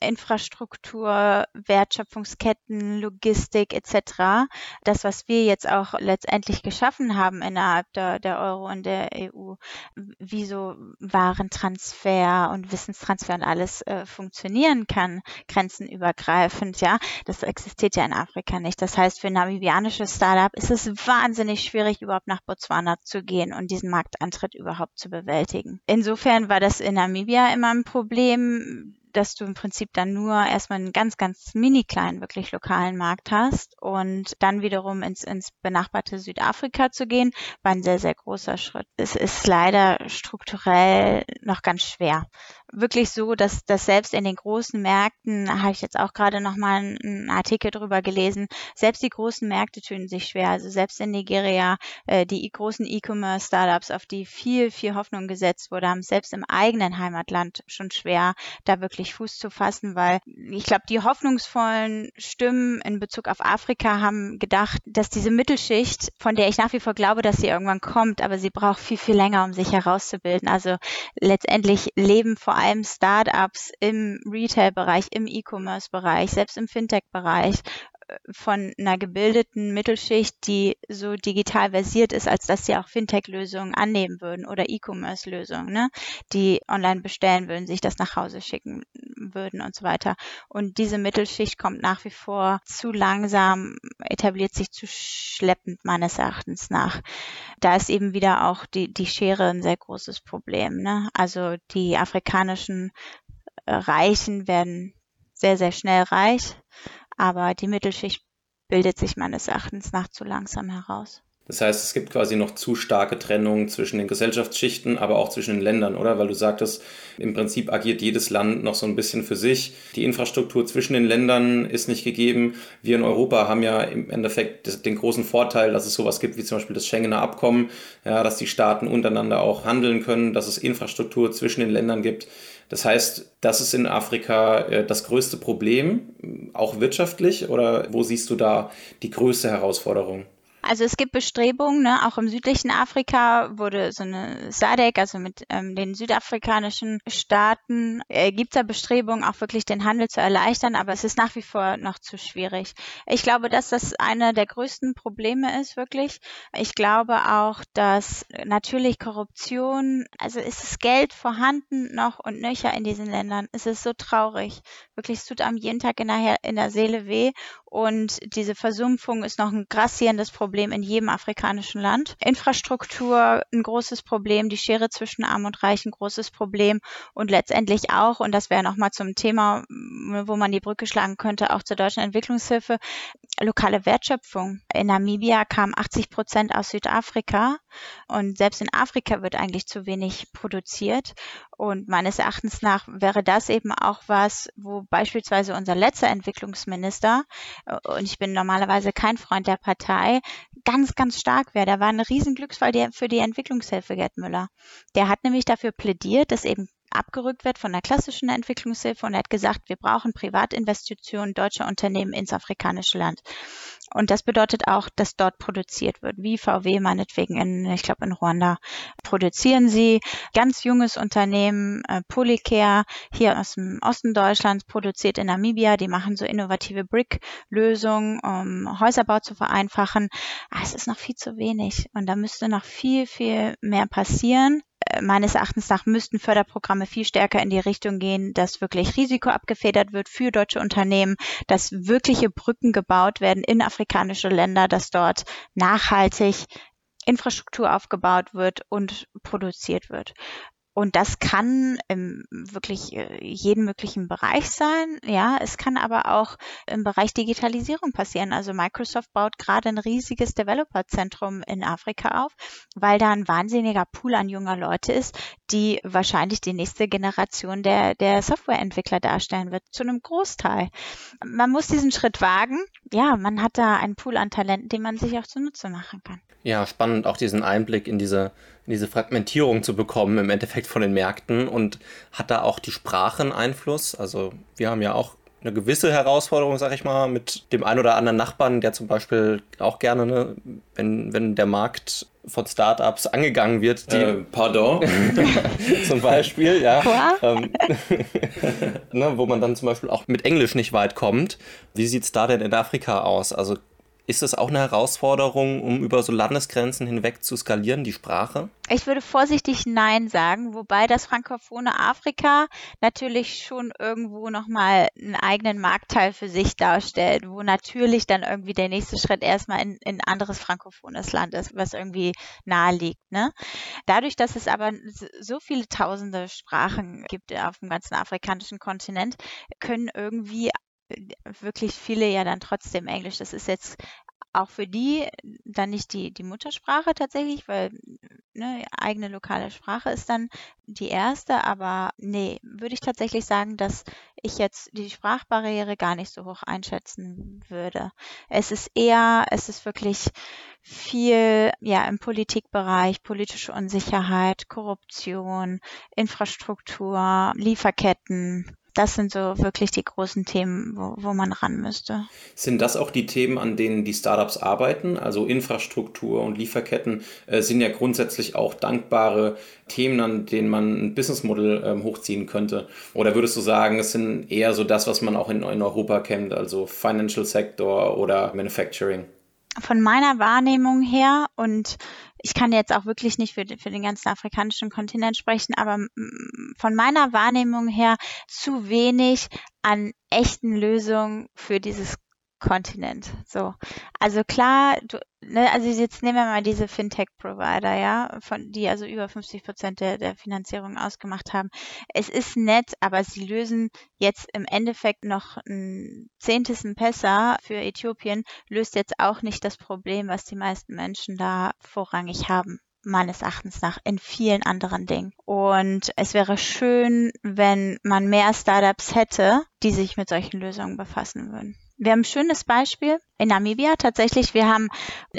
Infrastruktur, Wertschöpfungsketten, Logistik etc. Das, was wir jetzt auch letztendlich geschaffen haben innerhalb der, der Euro und der EU, wie so Warentransfer und Wissenstransfer und alles äh, funktionieren kann, grenzenübergreifend, ja, das existiert ja in Afrika nicht. Das heißt, für namibianische Startup ist es wahnsinnig schwierig, überhaupt nach Botswana zu gehen und diesen Marktantritt überhaupt zu bewältigen. Insofern war das in Namibia immer ein Problem dass du im Prinzip dann nur erstmal einen ganz, ganz mini kleinen, wirklich lokalen Markt hast und dann wiederum ins, ins benachbarte Südafrika zu gehen, war ein sehr, sehr großer Schritt. Es ist leider strukturell noch ganz schwer wirklich so, dass, dass selbst in den großen Märkten, habe ich jetzt auch gerade nochmal einen Artikel drüber gelesen, selbst die großen Märkte tun sich schwer. Also selbst in Nigeria, äh, die großen E-Commerce-Startups, auf die viel, viel Hoffnung gesetzt wurde, haben selbst im eigenen Heimatland schon schwer, da wirklich Fuß zu fassen, weil ich glaube, die hoffnungsvollen Stimmen in Bezug auf Afrika haben gedacht, dass diese Mittelschicht, von der ich nach wie vor glaube, dass sie irgendwann kommt, aber sie braucht viel, viel länger, um sich herauszubilden. Also letztendlich leben vor allem Startups im Retail-Bereich, im E-Commerce-Bereich, selbst im Fintech-Bereich von einer gebildeten Mittelschicht, die so digital versiert ist, als dass sie auch Fintech-Lösungen annehmen würden oder E-Commerce-Lösungen, ne? die online bestellen würden, sich das nach Hause schicken würden und so weiter. Und diese Mittelschicht kommt nach wie vor zu langsam, etabliert sich zu schleppend meines Erachtens nach. Da ist eben wieder auch die, die Schere ein sehr großes Problem. Ne? Also die afrikanischen Reichen werden sehr, sehr schnell reich aber die Mittelschicht bildet sich meines Erachtens nach zu langsam heraus. Das heißt, es gibt quasi noch zu starke Trennungen zwischen den Gesellschaftsschichten, aber auch zwischen den Ländern, oder? Weil du sagtest, im Prinzip agiert jedes Land noch so ein bisschen für sich. Die Infrastruktur zwischen den Ländern ist nicht gegeben. Wir in Europa haben ja im Endeffekt den großen Vorteil, dass es sowas gibt wie zum Beispiel das Schengener Abkommen, ja, dass die Staaten untereinander auch handeln können, dass es Infrastruktur zwischen den Ländern gibt. Das heißt, das ist in Afrika äh, das größte Problem, auch wirtschaftlich, oder wo siehst du da die größte Herausforderung? Also es gibt Bestrebungen, ne, auch im südlichen Afrika wurde so eine SADC, also mit ähm, den südafrikanischen Staaten, äh, gibt es da Bestrebungen, auch wirklich den Handel zu erleichtern, aber es ist nach wie vor noch zu schwierig. Ich glaube, dass das eine der größten Probleme ist, wirklich. Ich glaube auch, dass natürlich Korruption, also ist das Geld vorhanden noch und nöcher in diesen Ländern. Es ist so traurig. Wirklich, es tut einem jeden Tag in der, in der Seele weh und diese Versumpfung ist noch ein grassierendes Problem in jedem afrikanischen Land. Infrastruktur ein großes Problem, die Schere zwischen Arm und Reich ein großes Problem und letztendlich auch, und das wäre nochmal zum Thema, wo man die Brücke schlagen könnte, auch zur deutschen Entwicklungshilfe, lokale Wertschöpfung. In Namibia kamen 80 Prozent aus Südafrika und selbst in Afrika wird eigentlich zu wenig produziert. Und meines Erachtens nach wäre das eben auch was, wo beispielsweise unser letzter Entwicklungsminister, äh, und ich bin normalerweise kein Freund der Partei, ganz, ganz stark wäre. Der war ein Riesenglücksfall für die Entwicklungshilfe, Gerd Müller. Der hat nämlich dafür plädiert, dass eben abgerückt wird von der klassischen Entwicklungshilfe und er hat gesagt, wir brauchen Privatinvestitionen deutscher Unternehmen ins afrikanische Land. Und das bedeutet auch, dass dort produziert wird, wie VW meinetwegen in, ich glaube in Ruanda produzieren sie. Ganz junges Unternehmen, äh, Polycare, hier aus dem Osten Deutschlands, produziert in Namibia. Die machen so innovative Brick-Lösungen, um Häuserbau zu vereinfachen. Ah, es ist noch viel zu wenig und da müsste noch viel, viel mehr passieren meines Erachtens nach müssten Förderprogramme viel stärker in die Richtung gehen, dass wirklich Risiko abgefedert wird für deutsche Unternehmen, dass wirkliche Brücken gebaut werden in afrikanische Länder, dass dort nachhaltig Infrastruktur aufgebaut wird und produziert wird. Und das kann im wirklich äh, jeden möglichen Bereich sein. Ja, es kann aber auch im Bereich Digitalisierung passieren. Also Microsoft baut gerade ein riesiges Developerzentrum in Afrika auf, weil da ein wahnsinniger Pool an junger Leute ist, die wahrscheinlich die nächste Generation der, der Softwareentwickler darstellen wird, zu einem Großteil. Man muss diesen Schritt wagen. Ja, man hat da einen Pool an Talenten, den man sich auch zunutze machen kann. Ja, spannend, auch diesen Einblick in diese, in diese Fragmentierung zu bekommen, im Endeffekt von den Märkten. Und hat da auch die Sprache einen Einfluss? Also, wir haben ja auch eine gewisse Herausforderung, sag ich mal, mit dem einen oder anderen Nachbarn, der zum Beispiel auch gerne, ne, wenn, wenn der Markt von Startups angegangen wird, die. Äh, pardon. zum Beispiel, ja. ähm, ne, wo man dann zum Beispiel auch mit Englisch nicht weit kommt. Wie sieht es da denn in Afrika aus? Also ist es auch eine Herausforderung, um über so Landesgrenzen hinweg zu skalieren, die Sprache? Ich würde vorsichtig Nein sagen, wobei das frankophone Afrika natürlich schon irgendwo nochmal einen eigenen Marktteil für sich darstellt, wo natürlich dann irgendwie der nächste Schritt erstmal in, in ein anderes frankophones Land ist, was irgendwie nahe liegt. Ne? Dadurch, dass es aber so viele tausende Sprachen gibt auf dem ganzen afrikanischen Kontinent, können irgendwie wirklich viele ja dann trotzdem Englisch. Das ist jetzt auch für die dann nicht die, die Muttersprache tatsächlich, weil ne, eigene lokale Sprache ist dann die erste, aber nee, würde ich tatsächlich sagen, dass ich jetzt die Sprachbarriere gar nicht so hoch einschätzen würde. Es ist eher, es ist wirklich viel ja im Politikbereich, politische Unsicherheit, Korruption, Infrastruktur, Lieferketten, das sind so wirklich die großen Themen, wo, wo man ran müsste. Sind das auch die Themen, an denen die Startups arbeiten? Also Infrastruktur und Lieferketten äh, sind ja grundsätzlich auch dankbare Themen, an denen man ein Businessmodell ähm, hochziehen könnte. Oder würdest du sagen, es sind eher so das, was man auch in, in Europa kennt, also Financial Sector oder Manufacturing? Von meiner Wahrnehmung her und ich kann jetzt auch wirklich nicht für, für den ganzen afrikanischen Kontinent sprechen, aber von meiner Wahrnehmung her zu wenig an echten Lösungen für dieses Kontinent. So. Also klar, du, ne, also jetzt nehmen wir mal diese Fintech-Provider, ja, von, die also über 50 Prozent der, der Finanzierung ausgemacht haben. Es ist nett, aber sie lösen jetzt im Endeffekt noch ein zehntes Pesa für Äthiopien, löst jetzt auch nicht das Problem, was die meisten Menschen da vorrangig haben meines Erachtens nach in vielen anderen Dingen. Und es wäre schön, wenn man mehr Startups hätte, die sich mit solchen Lösungen befassen würden. Wir haben ein schönes Beispiel in Namibia tatsächlich. Wir haben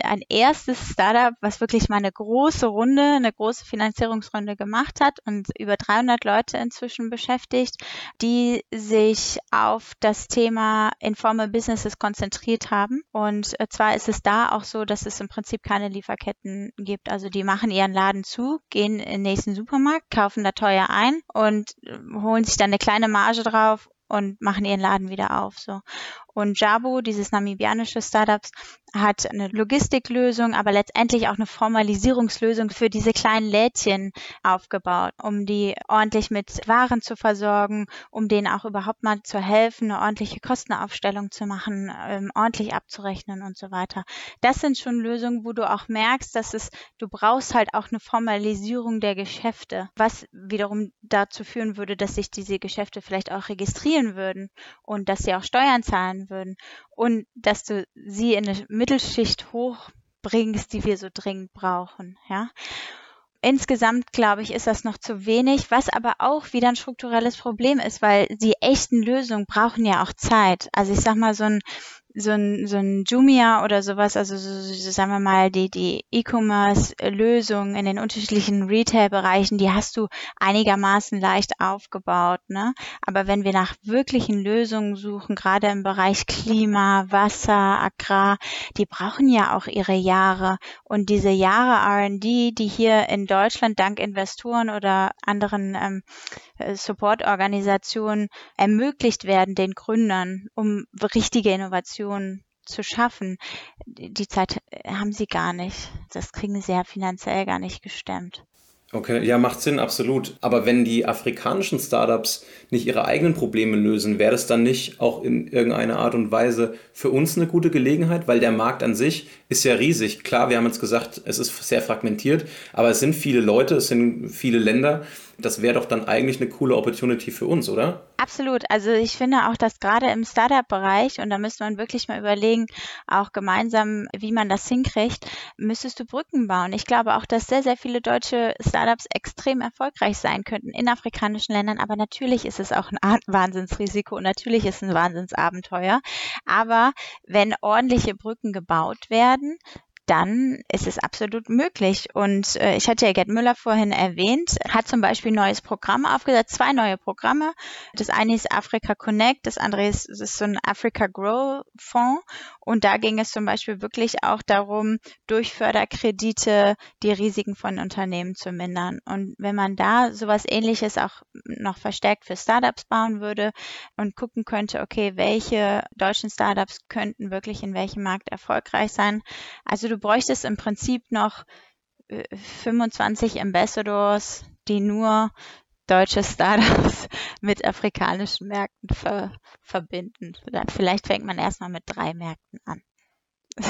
ein erstes Startup, was wirklich mal eine große Runde, eine große Finanzierungsrunde gemacht hat und über 300 Leute inzwischen beschäftigt, die sich auf das Thema Informal Businesses konzentriert haben. Und zwar ist es da auch so, dass es im Prinzip keine Lieferketten gibt. Also die machen ihren Laden zu, gehen in den nächsten Supermarkt, kaufen da teuer ein und holen sich dann eine kleine Marge drauf und machen ihren Laden wieder auf. So. Und Jabo, dieses namibianische Startups, hat eine Logistiklösung, aber letztendlich auch eine Formalisierungslösung für diese kleinen Lädchen aufgebaut, um die ordentlich mit Waren zu versorgen, um denen auch überhaupt mal zu helfen, eine ordentliche Kostenaufstellung zu machen, ähm, ordentlich abzurechnen und so weiter. Das sind schon Lösungen, wo du auch merkst, dass es, du brauchst halt auch eine Formalisierung der Geschäfte, was wiederum dazu führen würde, dass sich diese Geschäfte vielleicht auch registrieren würden und dass sie auch Steuern zahlen würden und dass du sie in eine Mittelschicht hochbringst, die wir so dringend brauchen, ja. Insgesamt, glaube ich, ist das noch zu wenig, was aber auch wieder ein strukturelles Problem ist, weil die echten Lösungen brauchen ja auch Zeit. Also ich sag mal, so ein so ein, so ein Jumia oder sowas, also so, so, sagen wir mal, die, die E-Commerce-Lösungen in den unterschiedlichen Retail-Bereichen, die hast du einigermaßen leicht aufgebaut. Ne? Aber wenn wir nach wirklichen Lösungen suchen, gerade im Bereich Klima, Wasser, Agrar, die brauchen ja auch ihre Jahre. Und diese Jahre RD, die hier in Deutschland dank Investoren oder anderen ähm, äh, Support-Organisationen ermöglicht werden, den Gründern, um richtige Innovationen zu schaffen. Die Zeit äh, haben sie gar nicht. Das kriegen sie ja finanziell gar nicht gestemmt. Okay, ja, macht Sinn, absolut. Aber wenn die afrikanischen Startups nicht ihre eigenen Probleme lösen, wäre das dann nicht auch in irgendeiner Art und Weise für uns eine gute Gelegenheit? Weil der Markt an sich ist ja riesig. Klar, wir haben jetzt gesagt, es ist sehr fragmentiert, aber es sind viele Leute, es sind viele Länder. Das wäre doch dann eigentlich eine coole Opportunity für uns, oder? Absolut. Also ich finde auch, dass gerade im Startup-Bereich, und da müsste man wirklich mal überlegen, auch gemeinsam, wie man das hinkriegt, müsstest du Brücken bauen. Ich glaube auch, dass sehr, sehr viele deutsche Startups extrem erfolgreich sein könnten in afrikanischen Ländern. Aber natürlich ist es auch ein Wahnsinnsrisiko und natürlich ist es ein Wahnsinnsabenteuer. Aber wenn ordentliche Brücken gebaut werden, dann ist es absolut möglich. Und äh, ich hatte ja Gerd Müller vorhin erwähnt, hat zum Beispiel ein neues Programm aufgesetzt, zwei neue Programme. Das eine ist Africa Connect, das andere ist, ist so ein Africa Grow Fonds. Und da ging es zum Beispiel wirklich auch darum, durch Förderkredite die Risiken von Unternehmen zu mindern. Und wenn man da sowas ähnliches auch noch verstärkt für Startups bauen würde und gucken könnte, okay, welche deutschen Startups könnten wirklich in welchem Markt erfolgreich sein. Also du du bräuchtest im Prinzip noch 25 äh, Ambassadors, die nur deutsche Startups mit afrikanischen Märkten ver verbinden. Vielleicht fängt man erstmal mit drei Märkten an.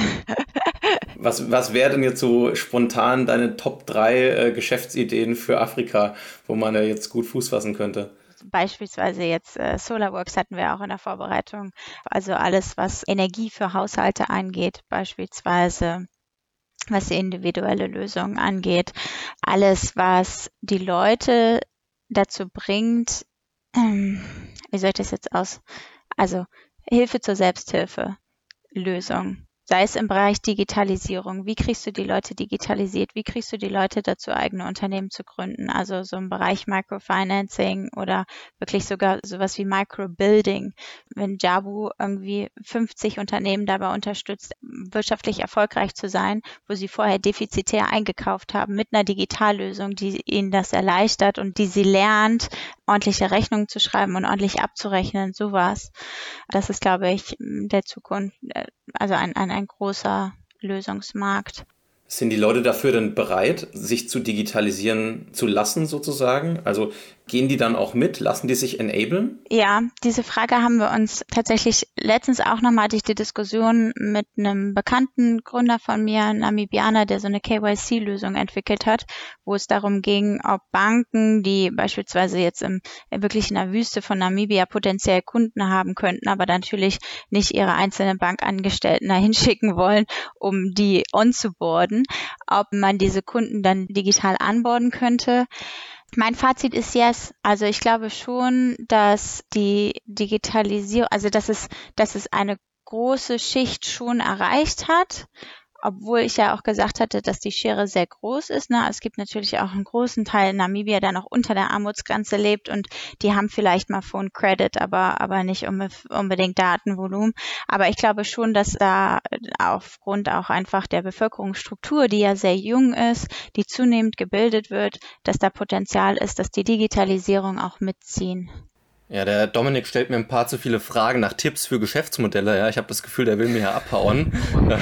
was was wäre denn jetzt so spontan deine Top 3 äh, Geschäftsideen für Afrika, wo man ja jetzt gut Fuß fassen könnte? Beispielsweise jetzt äh, SolarWorks hatten wir auch in der Vorbereitung. Also alles, was Energie für Haushalte angeht, beispielsweise was die individuelle Lösung angeht. Alles, was die Leute dazu bringt, ähm, wie soll ich das jetzt aus? Also Hilfe zur Selbsthilfe, Lösung sei es im Bereich Digitalisierung. Wie kriegst du die Leute digitalisiert? Wie kriegst du die Leute dazu, eigene Unternehmen zu gründen? Also so im Bereich Microfinancing oder wirklich sogar sowas wie Microbuilding. Wenn Jabu irgendwie 50 Unternehmen dabei unterstützt, wirtschaftlich erfolgreich zu sein, wo sie vorher defizitär eingekauft haben, mit einer Digitallösung, die ihnen das erleichtert und die sie lernt, ordentliche Rechnungen zu schreiben und ordentlich abzurechnen, sowas. Das ist, glaube ich, der Zukunft, äh, also ein, ein, ein großer Lösungsmarkt. Sind die Leute dafür denn bereit, sich zu digitalisieren zu lassen sozusagen? Also Gehen die dann auch mit? Lassen die sich enablen? Ja, diese Frage haben wir uns tatsächlich letztens auch nochmal ich die Diskussion mit einem bekannten Gründer von mir, Namibianer, der so eine KYC-Lösung entwickelt hat, wo es darum ging, ob Banken, die beispielsweise jetzt im, wirklich in der Wüste von Namibia potenziell Kunden haben könnten, aber natürlich nicht ihre einzelnen Bankangestellten dahin schicken wollen, um die onzuboarden, ob man diese Kunden dann digital anborden könnte. Mein Fazit ist yes. Also ich glaube schon, dass die Digitalisierung, also dass es, dass es eine große Schicht schon erreicht hat obwohl ich ja auch gesagt hatte, dass die Schere sehr groß ist. Ne? Es gibt natürlich auch einen großen Teil Namibia, der noch unter der Armutsgrenze lebt und die haben vielleicht mal Phone Credit, aber, aber nicht unbedingt Datenvolumen. Aber ich glaube schon, dass da aufgrund auch einfach der Bevölkerungsstruktur, die ja sehr jung ist, die zunehmend gebildet wird, dass da Potenzial ist, dass die Digitalisierung auch mitziehen. Ja, der Dominik stellt mir ein paar zu viele Fragen nach Tipps für Geschäftsmodelle. Ja, ich habe das Gefühl, der will mir ja abhauen.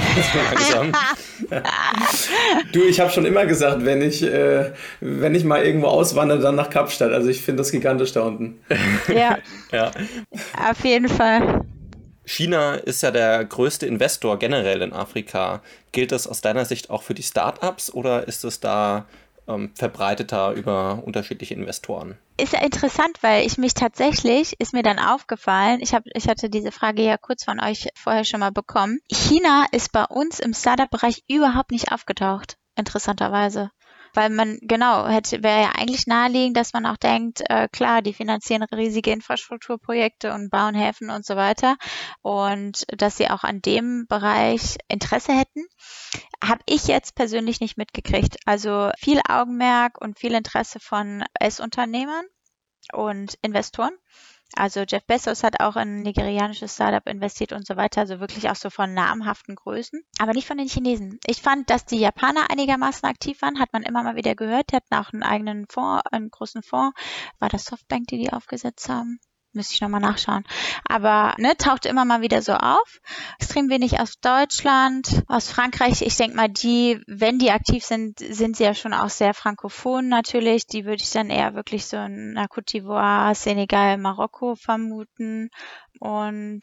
du, ich habe schon immer gesagt, wenn ich, äh, wenn ich mal irgendwo auswandere, dann nach Kapstadt. Also ich finde das gigantisch da unten. Ja. ja. Auf jeden Fall. China ist ja der größte Investor generell in Afrika. Gilt das aus deiner Sicht auch für die Startups oder ist es da ähm, verbreiteter über unterschiedliche Investoren? Ist ja interessant, weil ich mich tatsächlich, ist mir dann aufgefallen, ich, hab, ich hatte diese Frage ja kurz von euch vorher schon mal bekommen. China ist bei uns im Startup-Bereich überhaupt nicht aufgetaucht, interessanterweise weil man genau hätte wäre ja eigentlich naheliegend, dass man auch denkt, äh, klar, die finanzieren riesige Infrastrukturprojekte und bauen Häfen und so weiter und dass sie auch an dem Bereich Interesse hätten, habe ich jetzt persönlich nicht mitgekriegt. Also viel Augenmerk und viel Interesse von S-Unternehmern und Investoren. Also Jeff Bezos hat auch in nigerianisches Startup investiert und so weiter, also wirklich auch so von namhaften Größen, aber nicht von den Chinesen. Ich fand, dass die Japaner einigermaßen aktiv waren, hat man immer mal wieder gehört. Die hatten auch einen eigenen Fonds, einen großen Fonds. War das Softbank, die die aufgesetzt haben? Müsste ich nochmal nachschauen. Aber ne, taucht immer mal wieder so auf. Extrem wenig aus Deutschland, aus Frankreich. Ich denke mal, die, wenn die aktiv sind, sind sie ja schon auch sehr frankophon natürlich. Die würde ich dann eher wirklich so in Côte d'Ivoire, Senegal, Marokko vermuten. Und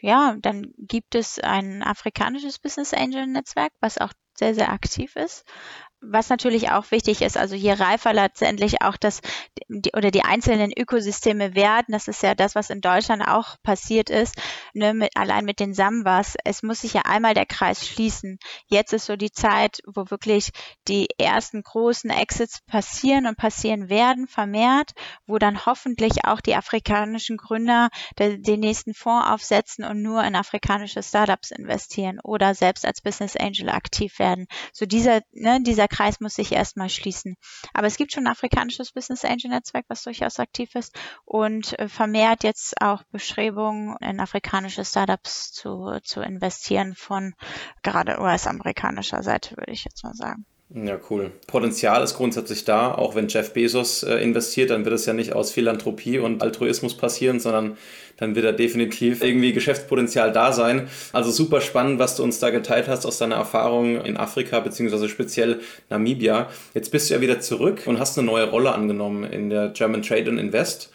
ja, dann gibt es ein afrikanisches Business Angel Netzwerk, was auch sehr, sehr aktiv ist. Was natürlich auch wichtig ist, also je reifer letztendlich auch das die, oder die einzelnen Ökosysteme werden, das ist ja das, was in Deutschland auch passiert ist, ne, mit, allein mit den Samwas, es muss sich ja einmal der Kreis schließen. Jetzt ist so die Zeit, wo wirklich die ersten großen Exits passieren und passieren werden, vermehrt, wo dann hoffentlich auch die afrikanischen Gründer den nächsten Fonds aufsetzen und nur in afrikanische Startups investieren oder selbst als Business Angel aktiv werden. So dieser, ne, dieser Kreis muss sich erstmal schließen. Aber es gibt schon ein afrikanisches Business Angel Netzwerk, was durchaus aktiv ist und äh, vermehrt jetzt auch Bestrebungen in afrikanische Startups zu, zu investieren von gerade US-amerikanischer Seite, würde ich jetzt mal sagen. Ja, cool. Potenzial ist grundsätzlich da. Auch wenn Jeff Bezos äh, investiert, dann wird es ja nicht aus Philanthropie und Altruismus passieren, sondern dann wird da definitiv irgendwie Geschäftspotenzial da sein. Also super spannend, was du uns da geteilt hast aus deiner Erfahrung in Afrika, beziehungsweise speziell Namibia. Jetzt bist du ja wieder zurück und hast eine neue Rolle angenommen in der German Trade and Invest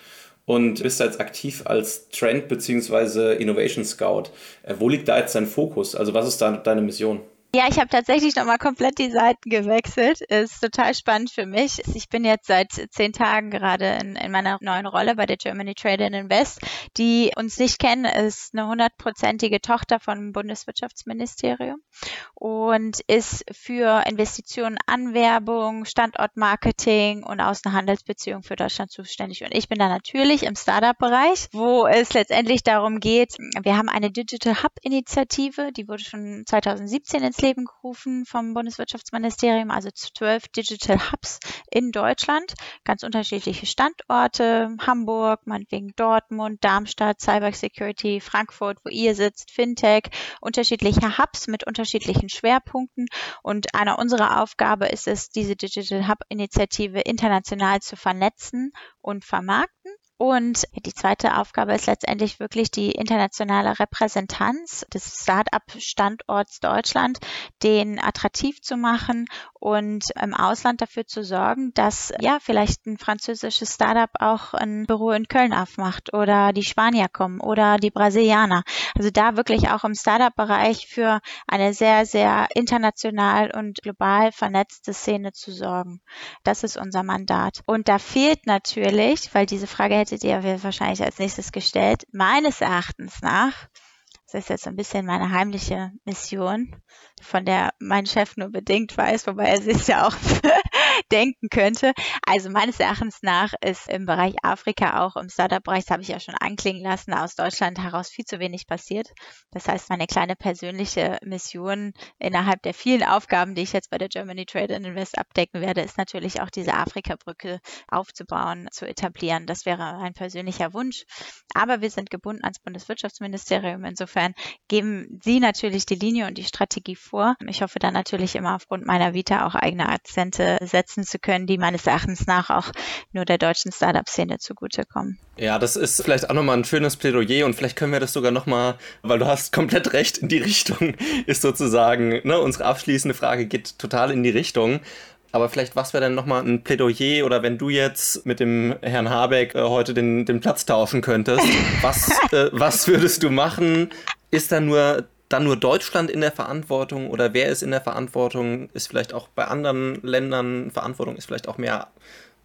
und bist jetzt aktiv als Trend- bzw. Innovation Scout. Äh, wo liegt da jetzt dein Fokus? Also was ist da deine Mission? Ja, ich habe tatsächlich nochmal komplett die Seiten gewechselt. Ist total spannend für mich. Ich bin jetzt seit zehn Tagen gerade in, in meiner neuen Rolle bei der Germany Trade and Invest. Die uns nicht kennen, ist eine hundertprozentige Tochter vom Bundeswirtschaftsministerium und ist für Investitionen, Anwerbung, Standortmarketing und Außenhandelsbeziehungen für Deutschland zuständig. Und ich bin da natürlich im Startup-Bereich, wo es letztendlich darum geht, wir haben eine Digital Hub-Initiative, die wurde schon 2017 ins Leben Leben gerufen vom Bundeswirtschaftsministerium, also zwölf Digital Hubs in Deutschland, ganz unterschiedliche Standorte, Hamburg, meinetwegen Dortmund, Darmstadt, Cyber Security, Frankfurt, wo ihr sitzt, Fintech, unterschiedliche Hubs mit unterschiedlichen Schwerpunkten. Und einer unserer Aufgabe ist es, diese Digital Hub Initiative international zu vernetzen und vermarkten. Und die zweite Aufgabe ist letztendlich wirklich die internationale Repräsentanz des Start-up-Standorts Deutschland, den attraktiv zu machen und im Ausland dafür zu sorgen, dass ja vielleicht ein französisches Startup auch ein Büro in Köln aufmacht oder die Spanier kommen oder die Brasilianer. Also da wirklich auch im Startup-Bereich für eine sehr, sehr international und global vernetzte Szene zu sorgen. Das ist unser Mandat. Und da fehlt natürlich, weil diese Frage hättet ihr wahrscheinlich als nächstes gestellt. Meines Erachtens nach, das ist jetzt ein bisschen meine heimliche Mission, von der mein Chef nur bedingt weiß, wobei er sich ja auch denken könnte. Also meines Erachtens nach ist im Bereich Afrika, auch im Startup-Bereich, das habe ich ja schon anklingen lassen, aus Deutschland heraus viel zu wenig passiert. Das heißt, meine kleine persönliche Mission innerhalb der vielen Aufgaben, die ich jetzt bei der Germany Trade and Invest abdecken werde, ist natürlich auch diese Afrika-Brücke aufzubauen, zu etablieren. Das wäre ein persönlicher Wunsch. Aber wir sind gebunden ans Bundeswirtschaftsministerium. Insofern geben Sie natürlich die Linie und die Strategie vor. Ich hoffe dann natürlich immer aufgrund meiner Vita auch eigene Akzente setzen zu können, die meines Erachtens nach auch nur der deutschen Startup-Szene zugutekommen. Ja, das ist vielleicht auch nochmal ein schönes Plädoyer und vielleicht können wir das sogar nochmal, weil du hast komplett recht, in die Richtung ist sozusagen, ne, unsere abschließende Frage geht total in die Richtung. Aber vielleicht, was wäre denn nochmal ein Plädoyer oder wenn du jetzt mit dem Herrn Habeck äh, heute den, den Platz tauschen könntest, was, äh, was würdest du machen? Ist da nur dann nur Deutschland in der Verantwortung oder wer ist in der Verantwortung? Ist vielleicht auch bei anderen Ländern Verantwortung, ist vielleicht auch mehr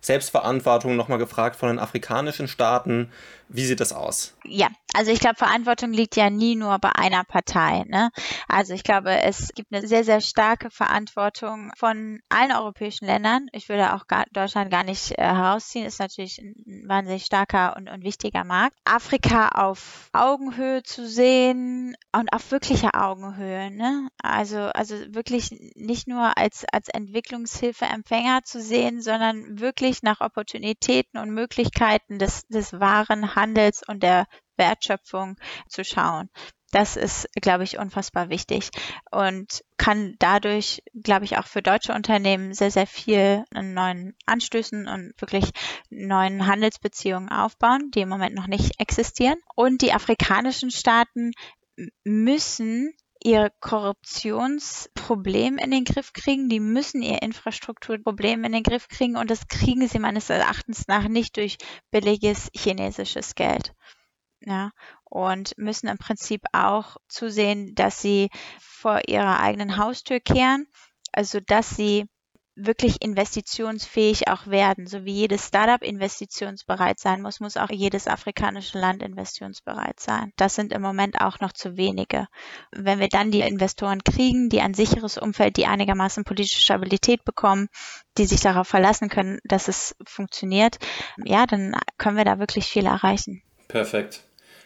Selbstverantwortung nochmal gefragt von den afrikanischen Staaten. Wie sieht das aus? Ja, also ich glaube, Verantwortung liegt ja nie nur bei einer Partei. Ne? Also ich glaube, es gibt eine sehr, sehr starke Verantwortung von allen europäischen Ländern. Ich würde auch gar, Deutschland gar nicht äh, herausziehen. Ist natürlich ein wahnsinnig starker und, und wichtiger Markt. Afrika auf Augenhöhe zu sehen und auf wirklicher Augenhöhe. Ne? Also, also wirklich nicht nur als, als Entwicklungshilfeempfänger zu sehen, sondern wirklich nach Opportunitäten und Möglichkeiten des, des wahren Handels und der Wertschöpfung zu schauen. Das ist, glaube ich, unfassbar wichtig und kann dadurch, glaube ich, auch für deutsche Unternehmen sehr, sehr viel an neuen Anstößen und wirklich neuen Handelsbeziehungen aufbauen, die im Moment noch nicht existieren. Und die afrikanischen Staaten müssen ihr Korruptionsproblem in den Griff kriegen, die müssen ihr Infrastrukturproblem in den Griff kriegen. Und das kriegen sie meines Erachtens nach nicht durch billiges chinesisches Geld. Ja, und müssen im Prinzip auch zusehen, dass sie vor ihrer eigenen Haustür kehren, also dass sie wirklich investitionsfähig auch werden. So wie jedes Startup investitionsbereit sein muss, muss auch jedes afrikanische Land investitionsbereit sein. Das sind im Moment auch noch zu wenige. Wenn wir dann die Investoren kriegen, die ein sicheres Umfeld, die einigermaßen politische Stabilität bekommen, die sich darauf verlassen können, dass es funktioniert, ja, dann können wir da wirklich viel erreichen. Perfekt.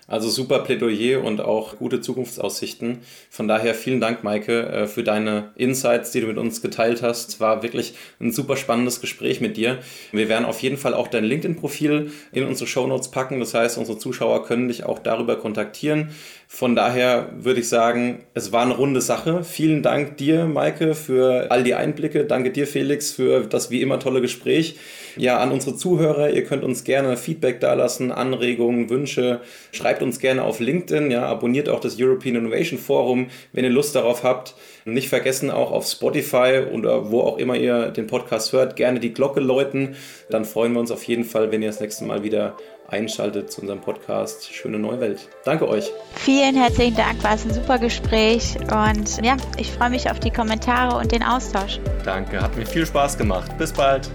Also super Plädoyer und auch gute Zukunftsaussichten. Von daher vielen Dank, Maike, äh, für deine Insights, die du mit uns geteilt hast. Es war wirklich ein super spannendes Gespräch mit dir. Wir werden auf jeden Fall auch dein LinkedIn-Profil in unsere Shownotes packen. Das heißt, unsere Zuschauer können dich auch darüber kontaktieren. Von daher würde ich sagen, es war eine runde Sache. Vielen Dank dir, Maike, für all die Einblicke. Danke dir, Felix, für das wie immer tolle Gespräch. Ja, an unsere Zuhörer, ihr könnt uns gerne Feedback dalassen, Anregungen, Wünsche. Schreibt uns gerne auf LinkedIn, ja, abonniert auch das European Innovation Forum, wenn ihr Lust darauf habt. Nicht vergessen auch auf Spotify oder wo auch immer ihr den Podcast hört, gerne die Glocke läuten. Dann freuen wir uns auf jeden Fall, wenn ihr das nächste Mal wieder einschaltet zu unserem Podcast Schöne Neue Welt. Danke euch. Vielen herzlichen Dank, war es ein super Gespräch und ja, ich freue mich auf die Kommentare und den Austausch. Danke, hat mir viel Spaß gemacht. Bis bald.